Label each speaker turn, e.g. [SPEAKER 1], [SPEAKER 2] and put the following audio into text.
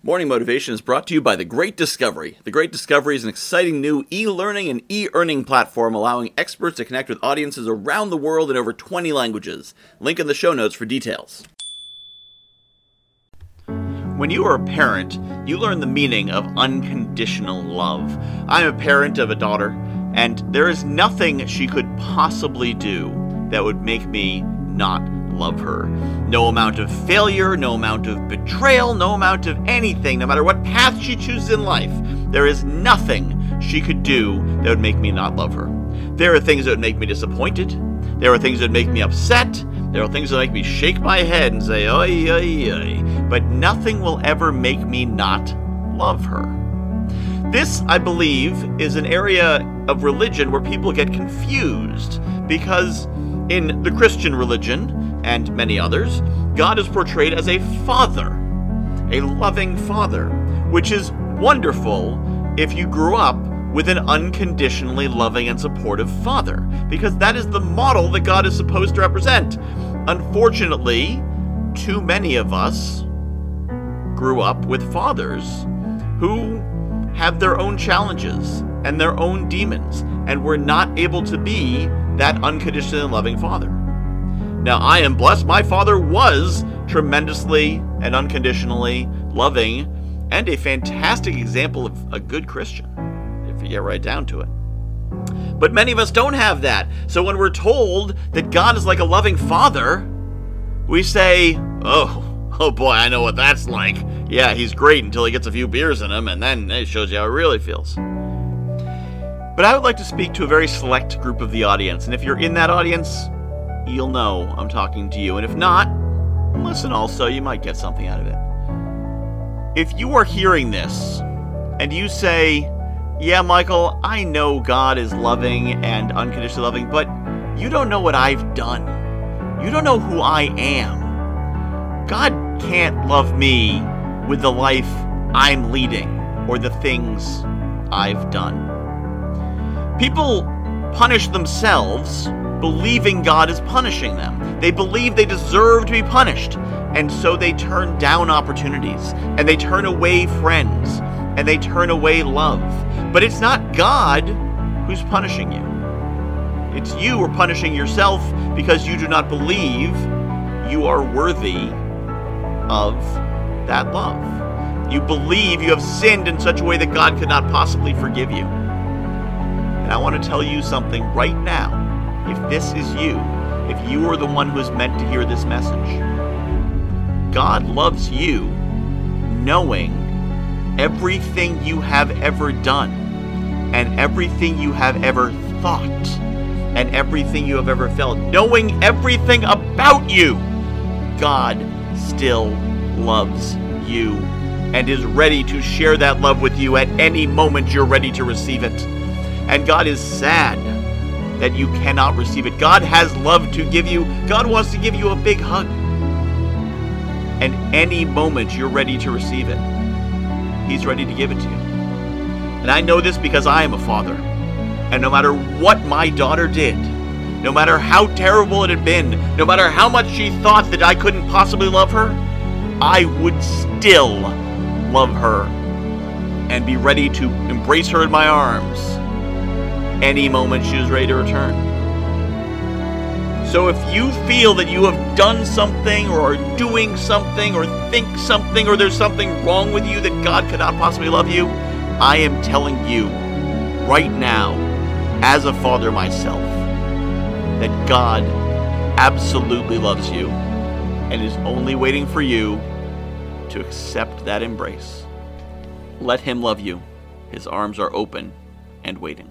[SPEAKER 1] Morning Motivation is brought to you by The Great Discovery. The Great Discovery is an exciting new e learning and e earning platform allowing experts to connect with audiences around the world in over 20 languages. Link in the show notes for details. When you are a parent, you learn the meaning of unconditional love. I'm a parent of a daughter, and there is nothing she could possibly do that would make me not love her. No amount of failure, no amount of betrayal, no amount of anything, no matter what path she chooses in life, there is nothing she could do that would make me not love her. There are things that would make me disappointed. There are things that would make me upset. There are things that make me shake my head and say, oi, oi, oi. But nothing will ever make me not love her. This, I believe, is an area of religion where people get confused because in the Christian religion, and many others, God is portrayed as a father, a loving father, which is wonderful if you grew up with an unconditionally loving and supportive father, because that is the model that God is supposed to represent. Unfortunately, too many of us grew up with fathers who have their own challenges and their own demons, and were not able to be that unconditionally loving father. Now, I am blessed. My father was tremendously and unconditionally loving and a fantastic example of a good Christian, if you get right down to it. But many of us don't have that. So when we're told that God is like a loving father, we say, oh, oh boy, I know what that's like. Yeah, he's great until he gets a few beers in him, and then it shows you how it really feels. But I would like to speak to a very select group of the audience, and if you're in that audience, you'll know I'm talking to you. And if not, listen also, you might get something out of it. If you are hearing this and you say, Yeah, Michael, I know God is loving and unconditionally loving, but you don't know what I've done. You don't know who I am. God can't love me with the life I'm leading or the things I've done. People punish themselves believing God is punishing them. They believe they deserve to be punished, and so they turn down opportunities, and they turn away friends, and they turn away love. But it's not God who's punishing you. It's you who are punishing yourself because you do not believe you are worthy of that love. You believe you have sinned in such a way that God could not possibly forgive you. And I want to tell you something right now if this is you, if you are the one who is meant to hear this message. God loves you knowing everything you have ever done and everything you have ever thought and everything you have ever felt. Knowing everything about you, God still loves you and is ready to share that love with you at any moment you're ready to receive it. And God is sad that you cannot receive it. God has love to give you. God wants to give you a big hug. And any moment you're ready to receive it, He's ready to give it to you. And I know this because I am a father. And no matter what my daughter did, no matter how terrible it had been, no matter how much she thought that I couldn't possibly love her, I would still love her and be ready to embrace her in my arms any moment she was ready to return. So if you feel that you have done something or are doing something or think something or there's something wrong with you that God could not possibly love you, I am telling you right now, as a father myself, that God absolutely loves you and is only waiting for you to accept that embrace. Let Him love you. His arms are open and waiting